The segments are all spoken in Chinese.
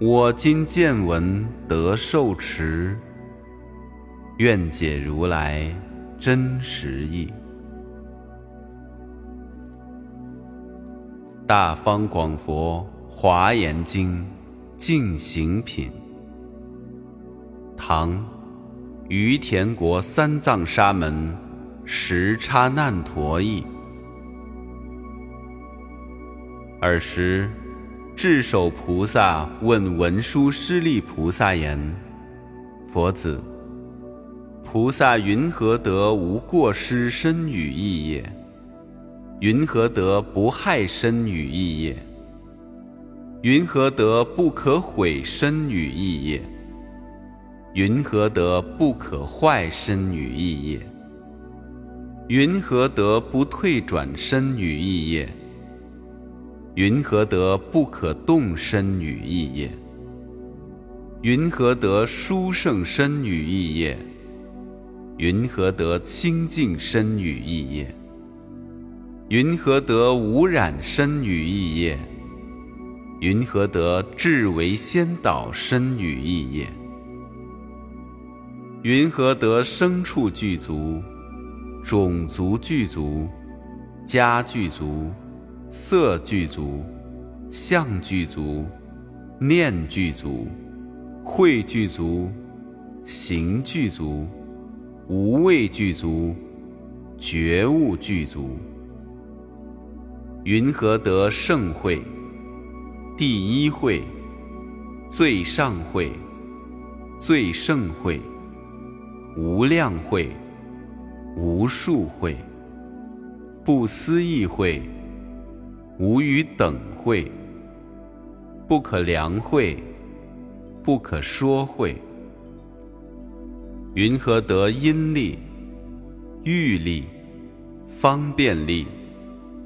我今见闻得受持，愿解如来真实义。大方广佛华严经净行品，唐于田国三藏沙门时叉难陀译。尔时。智首菩萨问文殊师利菩萨言：“佛子，菩萨云何得无过失身语意业？云何得不害身语意业？云何得不可毁身语意业？云何得不可坏身语意业？云何得不退转身语意业？”云何得不可动身语意业？云何得殊胜身语意业？云何得清净身语意业？云何得无染身语意业？云何得至为先导身语意业？云何得牲畜具足、种族具足、家具足？色具足，相具足，念具足，慧具足，行具足，无畏具足，觉悟具足。云何得盛会？第一会，最上会，最盛会，无量会，无数会，不思议会。无与等会，不可量会，不可说会。云何得阴力、欲力、方便力、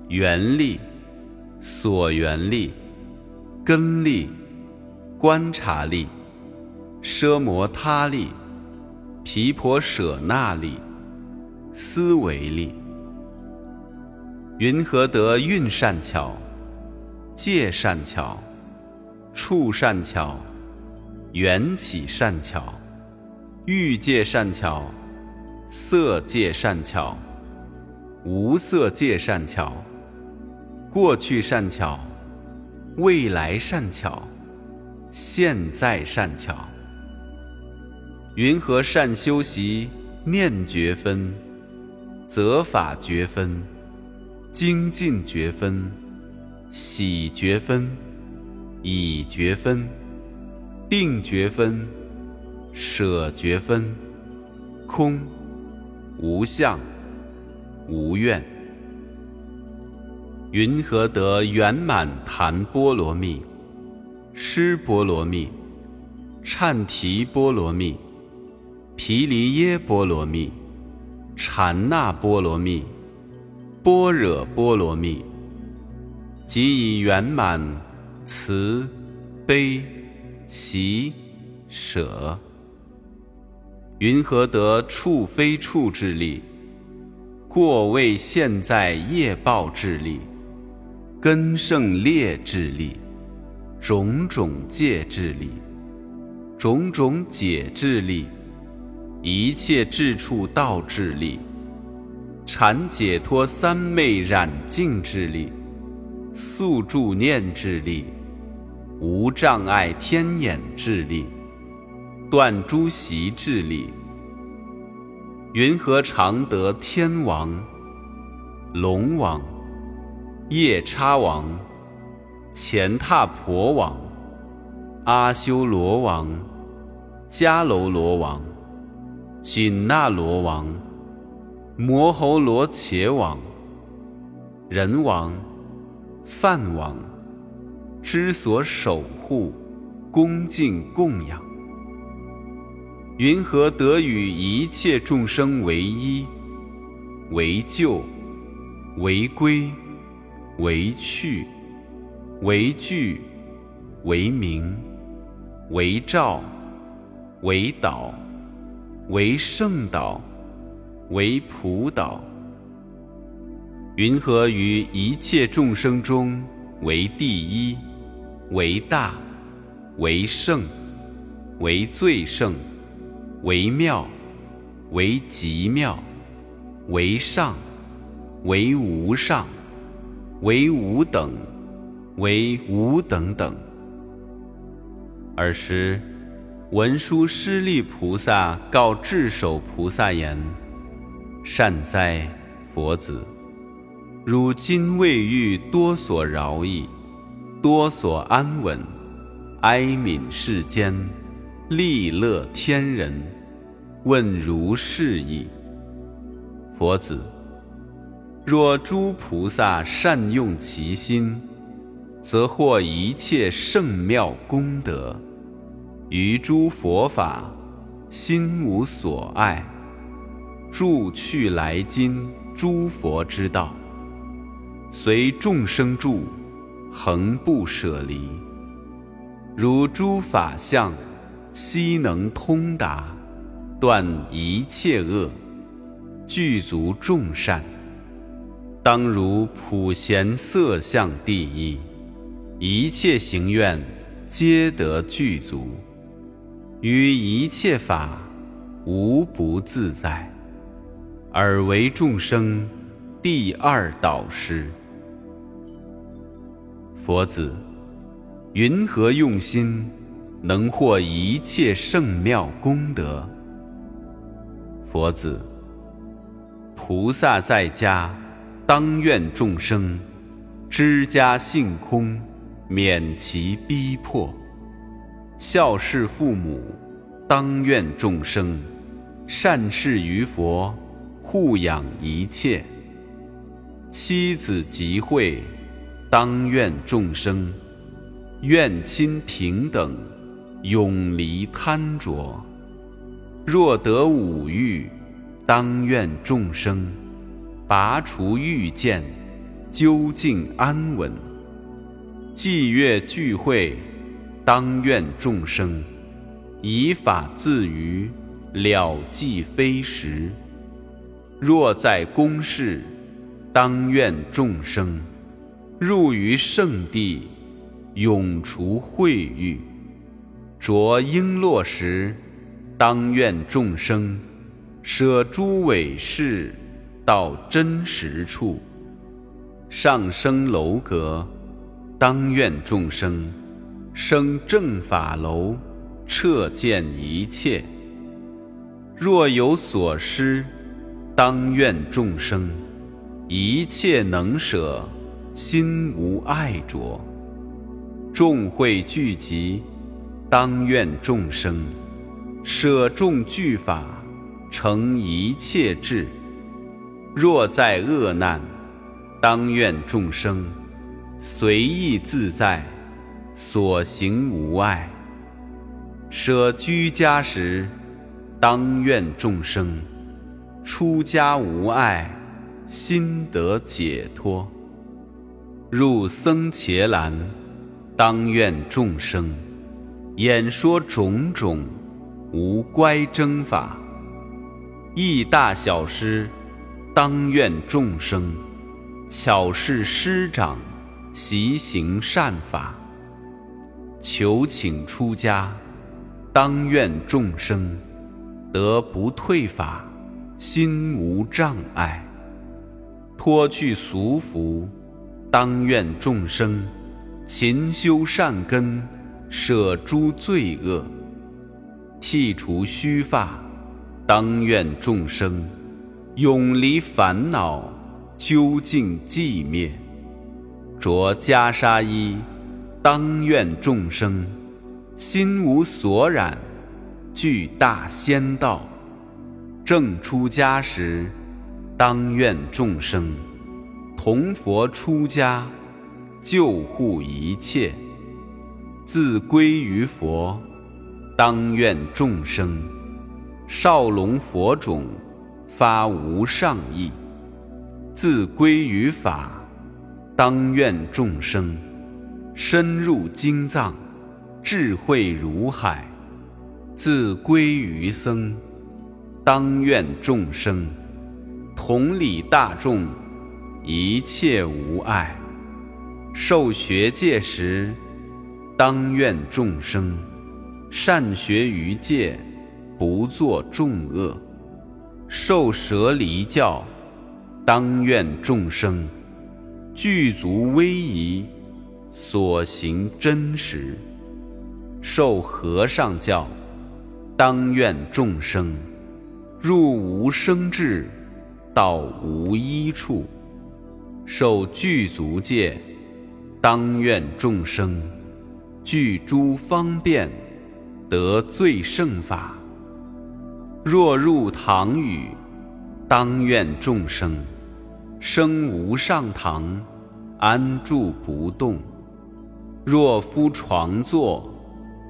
缘力、所缘力、根力、观察力、奢摩他力、毗婆舍那力、思维力？云何得运善巧、借善巧、处善巧、缘起善巧、欲界善巧、色界善巧、无色界善巧、过去善巧、未来善巧、现在善巧？云何善修习念觉分、则法觉分？精进觉分、喜觉分、已觉分、定觉分、舍觉分、空、无相、无愿。云何得圆满檀波罗蜜、施波罗蜜、忏提波罗蜜、毗梨耶波罗蜜、禅那波罗蜜？般若波罗蜜，即以圆满慈悲喜舍，云何得处非处之力？过未现在业报之力，根胜劣之力，种种戒之力，种种解之力，一切智处道之力。禅解脱三昧染净之力，宿助念之力，无障碍天眼之力，断诸习之力。云何常得天王、龙王、夜叉王、乾闼婆王、阿修罗王、迦楼罗王、紧那罗王？摩喉罗伽王、人王、梵王之所守护、恭敬供养。云何得与一切众生为一、为救、为归、为去、为具、为明、为照、为导、为圣导、为普导？云何于一切众生中为第一、为大、为圣、为最圣？为妙，为极妙，为上，为无上，为无等，为无等等。尔时，文殊师利菩萨告智首菩萨言：“善哉，佛子！汝今未遇多所饶益，多所安稳，哀悯世间。”利乐天人，问如是矣。佛子，若诸菩萨善用其心，则获一切圣妙功德，于诸佛法心无所爱，住去来今诸佛之道，随众生住，恒不舍离。如诸法相。悉能通达，断一切恶，具足众善。当如普贤色相第一，一切行愿皆得具足，于一切法无不自在，尔为众生第二导师。佛子，云何用心？能获一切圣妙功德。佛子，菩萨在家，当愿众生知家性空，免其逼迫；孝事父母，当愿众生善事于佛，护养一切；妻子集会，当愿众生愿亲平等。永离贪着，若得五欲，当愿众生拔除欲见，究竟安稳。祭月聚会，当愿众生以法自娱，了即非时。若在宫室，当愿众生入于圣地，永除秽欲。着璎珞时，当愿众生舍诸伪饰，到真实处；上升楼阁，当愿众生生正法楼，彻见一切。若有所失，当愿众生一切能舍，心无爱着。众会聚集。当愿众生舍众具法，成一切智。若在恶难，当愿众生随意自在，所行无碍。舍居家时，当愿众生出家无碍，心得解脱。入僧伽蓝，当愿众生。演说种种无乖征法，亦大小师，当愿众生巧示师长，习行善法。求请出家，当愿众生得不退法，心无障碍。脱去俗服，当愿众生勤修善根。舍诸罪恶，剃除须发，当愿众生永离烦恼，究竟寂灭。着袈裟衣，当愿众生心无所染，具大仙道。正出家时，当愿众生同佛出家，救护一切。自归于佛，当愿众生少龙佛种发无上意；自归于法，当愿众生深入经藏，智慧如海；自归于僧，当愿众生同理大众，一切无碍。受学戒时。当愿众生善学于戒，不作众恶；受舍离教，当愿众生具足威仪，所行真实；受和尚教，当愿众生入无生智，到无一处；受具足戒，当愿众生。具诸方便，得最胜法。若入堂宇，当愿众生生无上堂，安住不动；若敷床坐，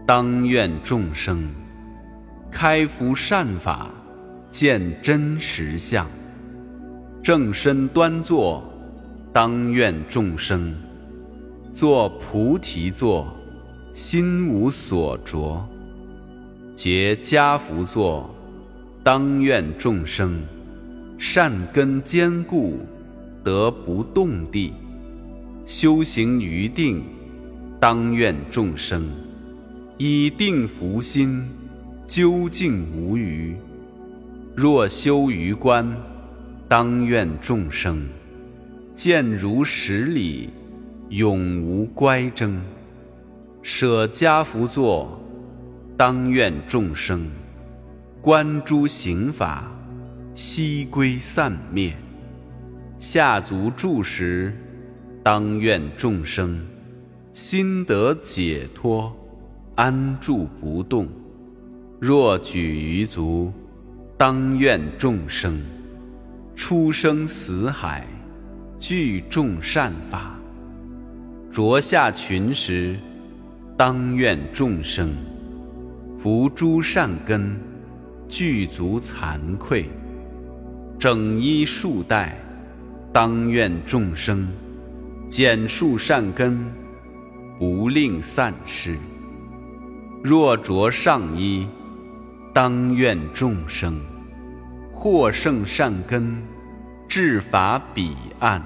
当愿众生开敷善法，见真实相。正身端坐，当愿众生坐菩提座。心无所着，结家福作，当愿众生善根坚固，得不动地；修行于定，当愿众生以定福心，究竟无余。若修于观，当愿众生见如实理，永无乖争。舍家福座，当愿众生观诸行法，悉归散灭；下足住时，当愿众生心得解脱，安住不动；若举于足，当愿众生出生死海，具众善法；着下群时。当愿众生福诸善根具足惭愧，整衣束带；当愿众生减数善根不令散失。若着上衣，当愿众生获胜善根至法彼岸；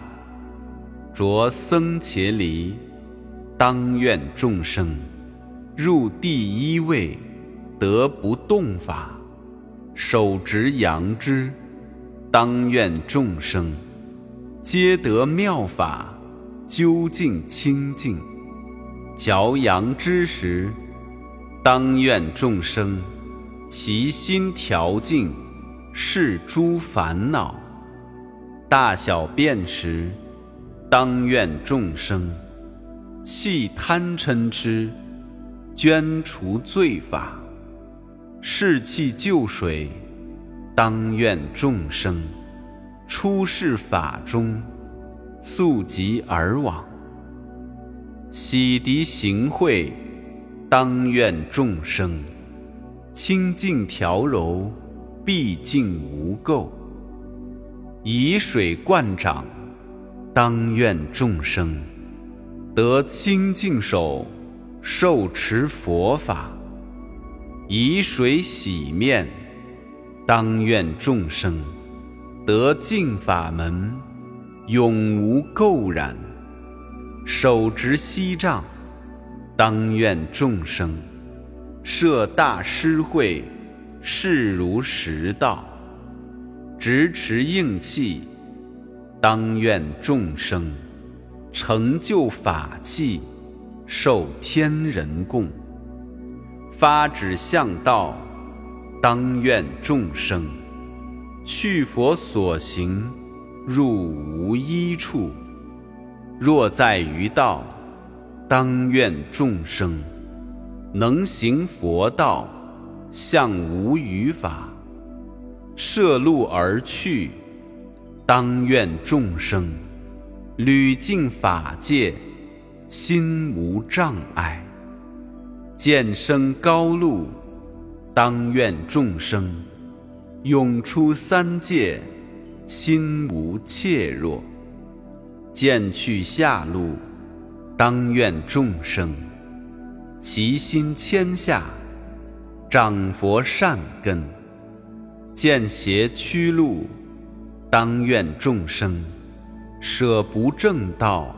着僧伽梨。当愿众生入第一位得不动法，手执阳之；当愿众生皆得妙法，究竟清净。嚼阳之时，当愿众生其心调静，是诸烦恼。大小便时，当愿众生。弃贪嗔痴，捐除罪法，士气救水，当愿众生出世法中，速疾而往。洗涤行秽，当愿众生清净调柔，毕竟无垢。以水灌掌，当愿众生。得清净手，受持佛法，以水洗面，当愿众生得净法门，永无垢染；手执锡杖，当愿众生设大施会，视如实道；执持应器，当愿众生。成就法器，受天人供；发指向道，当愿众生去佛所行，入无一处。若在于道，当愿众生能行佛道，向无余法，涉路而去。当愿众生。屡尽法界，心无障碍；见生高露，当愿众生永出三界，心无怯弱；见去下路，当愿众生其心谦下，长佛善根；见邪曲路，当愿众生舍不正道，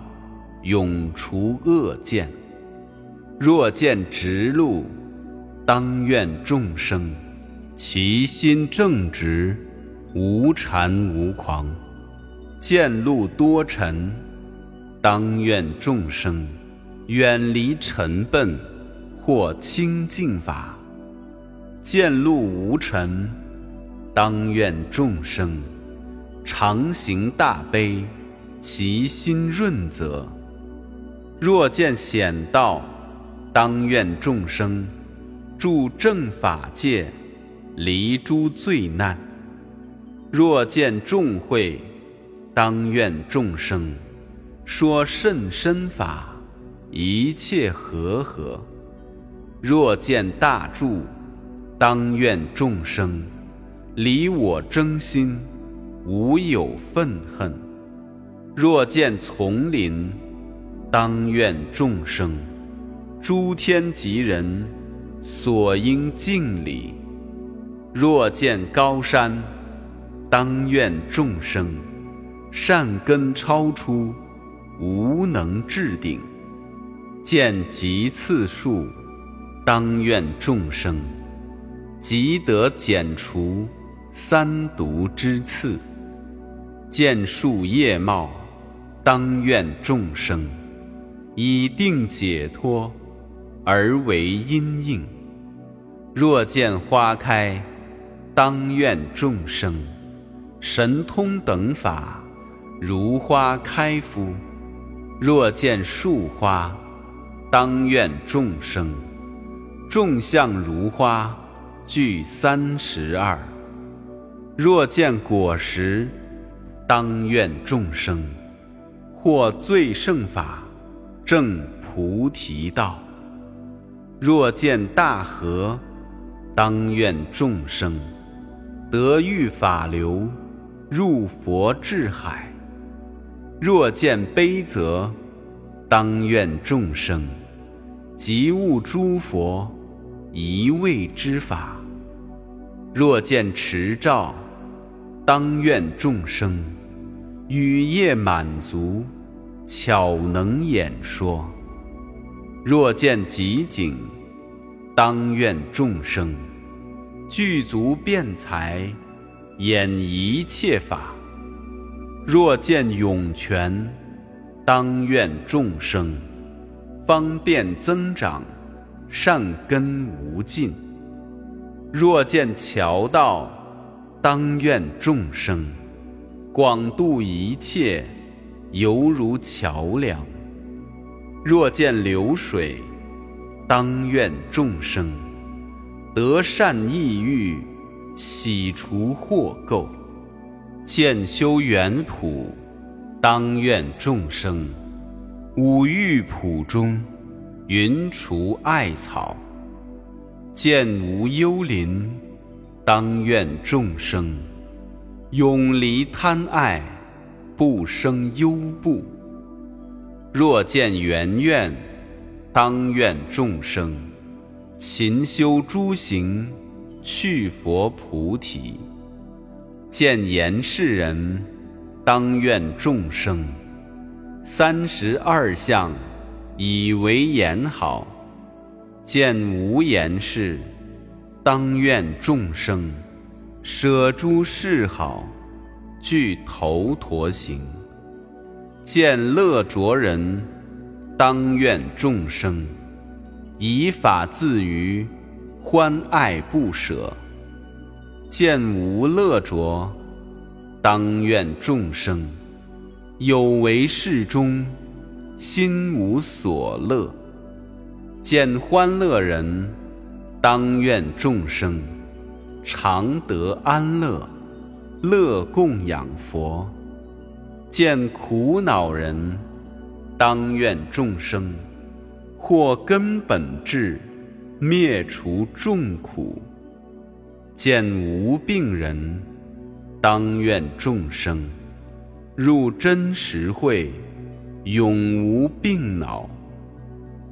永除恶见。若见直路，当愿众生其心正直，无禅无狂；见路多尘，当愿众生远离尘笨，或清净法；见路无尘，当愿众生常行大悲，其心润泽；若见险道，当愿众生住正法界，离诸罪难；若见众会，当愿众生说甚深法，一切和合；若见大助，当愿众生离我争心，无有愤恨；若见丛林，当愿众生。诸天及人所应敬礼。若见高山，当愿众生善根超出，无能置顶；见极次数，当愿众生即得减除三毒之刺；见树叶茂，当愿众生以定解脱。而为因应。若见花开，当愿众生神通等法如花开敷；若见树花，当愿众生众相如花具三十二；若见果实，当愿众生获最胜法正菩提道。若见大河，当愿众生得遇法流，入佛智海；若见悲泽，当愿众生即悟诸佛一味之法；若见持照，当愿众生雨业满足，巧能演说。若见极景，当愿众生具足辩才，演一切法；若见涌泉，当愿众生方便增长，善根无尽；若见桥道，当愿众生。广度一切，犹如桥梁。若见流水，当愿众生。得善意欲，洗除惑垢；见修圆普，当愿众生。五欲普中云除艾草；见无幽林，当愿众生永离贪爱，不生忧怖。若见圆愿，当愿众生勤修诸行，去佛菩提；见言世人，当愿众生三十二相以为言好；见无言事，当愿众生舍诸事好，具头陀行。见乐着人，当愿众生以法自娱，欢爱不舍；见无乐着，当愿众生有为事中，心无所乐；见欢乐人，当愿众生常得安乐，乐供养佛。见苦恼人，当愿众生获根本智，灭除众苦；见无病人，当愿众生入真实慧，永无病恼；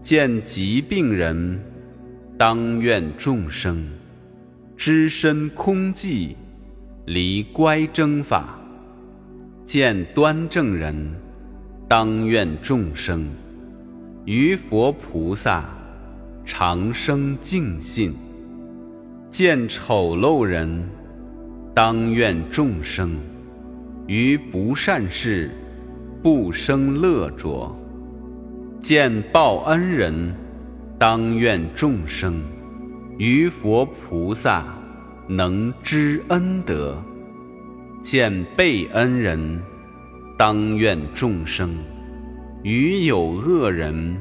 见疾病人，当愿众生知身空寂，离乖争法；见端正人，当愿众生于佛菩萨长生净信；见丑陋人，当愿众生于不善事不生乐着；见报恩人，当愿众生。于佛菩萨能知恩德；见被恩人，当愿众生。于有恶人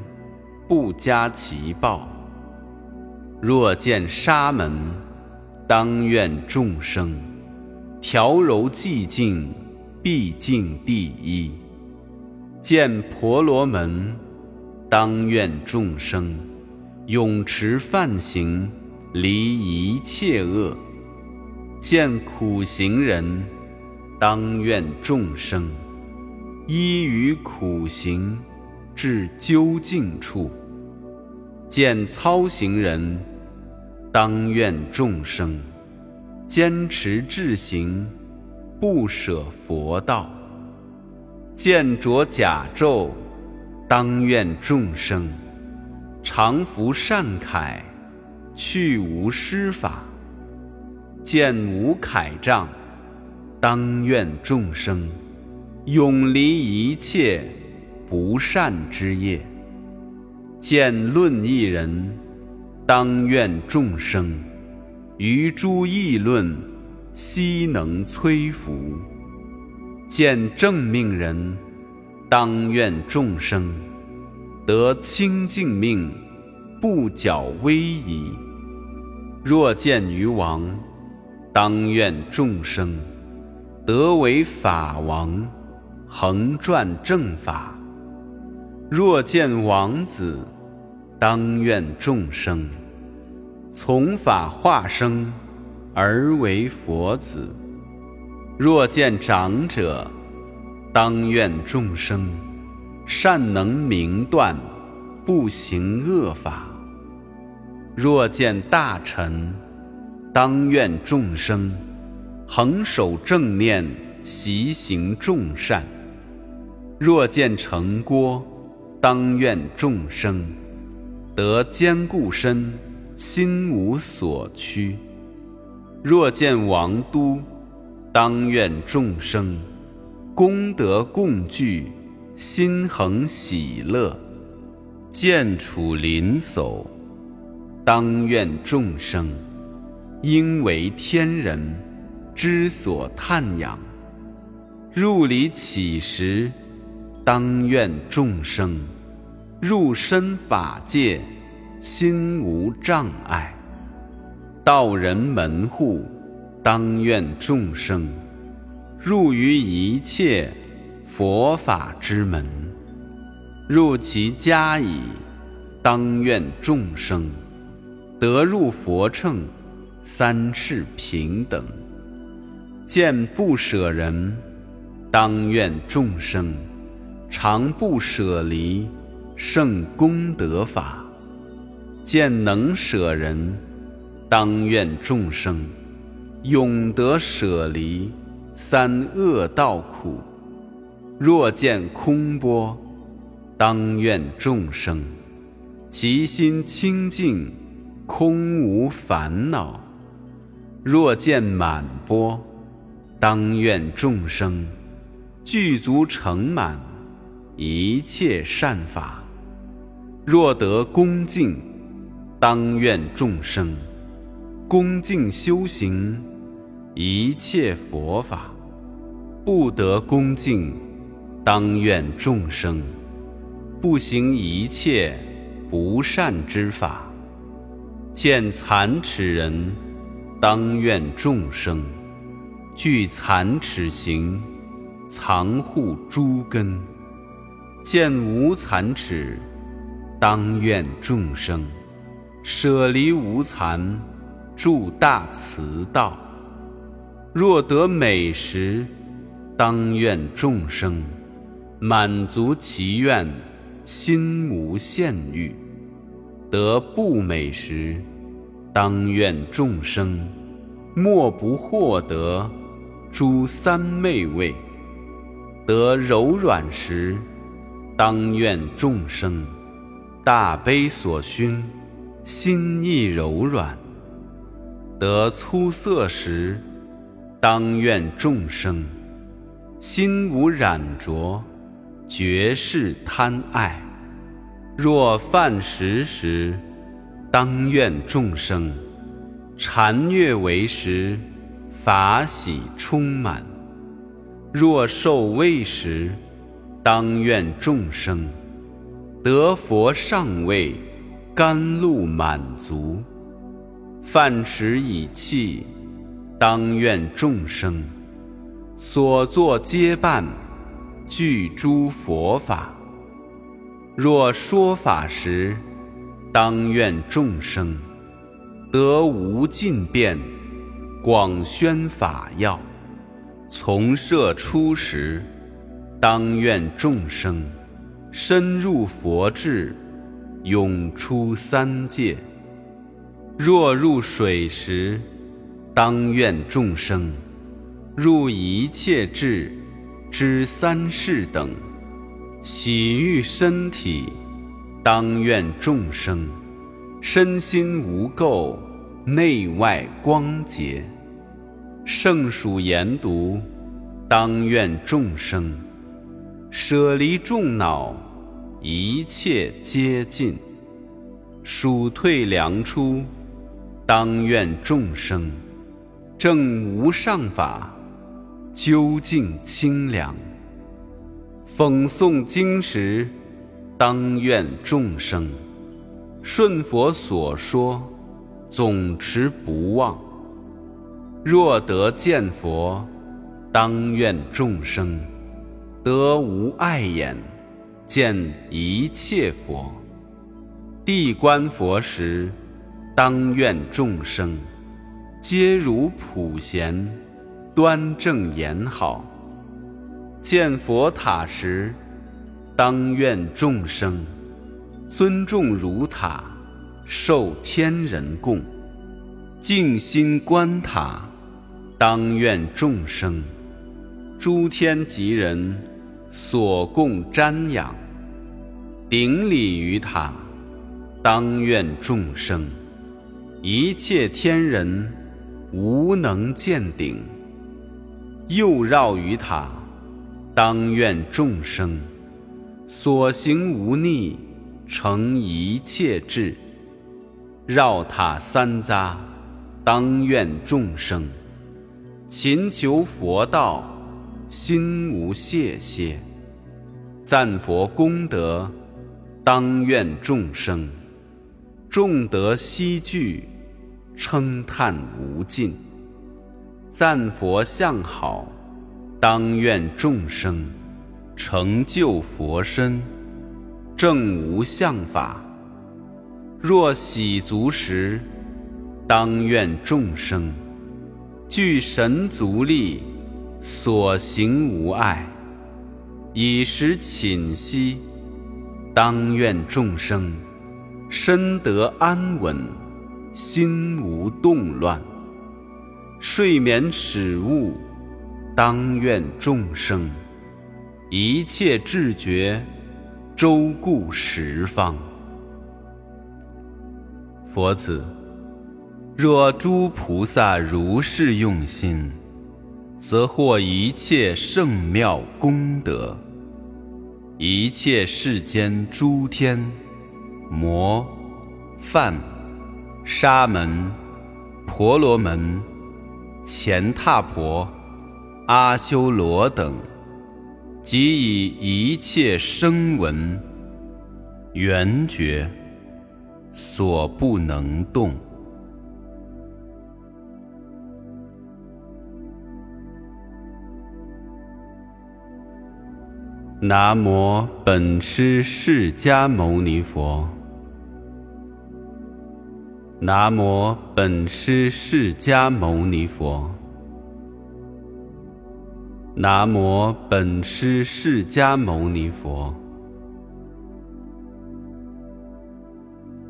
不加其报；若见沙门，当愿众生。调柔寂静，毕竟第一；见婆罗门，当愿众生永持梵行，离一切恶；见苦行人，当愿众生依于苦行至究竟处；见操行人，当愿众生坚持至行，不舍佛道；见着甲胄，当愿众生常服善铠，去无施法；见无铠杖，当愿众生永离一切不善之业；见论一人，当愿众生于诸议论悉能摧伏；见正命人，当愿众生得清净命，不矫威仪；若见于王，当愿众生得为法王，恒转正法；若见王子，当愿众生从法化生而为佛子；若见长者，当愿众生善能明断，不行恶法；若见大臣，当愿众生恒守正念，习行众善；若见城郭，当愿众生得坚固身，心无所屈；若见王都，当愿众生功德共聚，心恒喜乐；见处林叟，当愿众生应为天人，之所叹仰；入理起时，当愿众生入身法界，心无障碍；道人门户，当愿众生入于一切佛法之门；入其家矣，当愿众生得入佛乘，三世平等；见不舍人，当愿众生常不舍离胜功德法；见能舍人，当愿众生。永得舍离三恶道苦；若见空波，当愿众生。其心清净，空无烦恼；若见满波，当愿众生。具足成满一切善法；若得恭敬，当愿众生。恭敬修行一切佛法；不得恭敬，当愿众生不行一切不善之法；见残齿人，当愿众生具残齿行，藏护诸根；见无残齿，当愿众生舍离无残，住大慈道。若得美食，当愿众生满足其愿，心无限欲；得不美食，当愿众生莫不获得诸三昧味；得柔软时，当愿众生大悲所熏，心意柔软；得粗色时，当愿众生心无染着，绝世贪爱；若饭食时，当愿众生禅悦为食，法喜充满；若受味时，当愿众生得佛上位，甘露满足；饭食已弃，当愿众生所作皆办，具诸佛法。若说法时，当愿众生得无尽变，广宣法要；从设出时。当愿众生深入佛智，永出三界。若入水时，当愿众生入一切智知三世等。洗浴身体，当愿众生身心无垢，内外光洁。圣属研读，当愿众生。舍离众恼，一切皆尽；暑退凉出，当愿众生正无上法，究竟清凉。讽诵经时，当愿众生顺佛所说，总持不忘。若得见佛，当愿众生。得无碍眼，见一切佛。地观佛时，当愿众生皆如普贤，端正严好。见佛塔时，当愿众生尊重如塔，受天人供。静心观塔，当愿众生诸天吉人。所供瞻仰，顶礼于塔，当愿众生一切天人无能见顶；又绕于塔，当愿众生所行无逆，成一切智。绕塔三匝，当愿众生勤求佛道。心无懈歇，赞佛功德，当愿众生众德悉具，称叹无尽。赞佛相好，当愿众生成就佛身，正无相法。若喜足时，当愿众生具神足力。所行无碍，以时寝息，当愿众生身得安稳，心无动乱。睡眠始悟，当愿众生一切智觉，周顾十方。佛子，若诸菩萨如是用心。则获一切圣妙功德，一切世间诸天、魔、梵、沙门、婆罗门、乾闼婆、阿修罗等，即以一切声闻缘觉所不能动。南无本师释迦牟尼佛。南无本师释迦牟尼佛。南无本师释迦牟尼佛。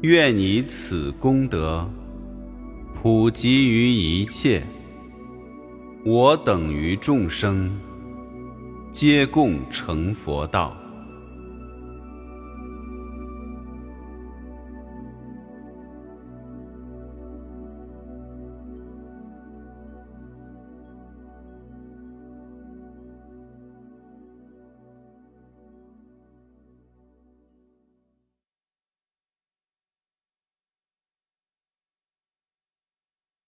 愿以此功德，普及于一切，我等于众生，皆共成佛道。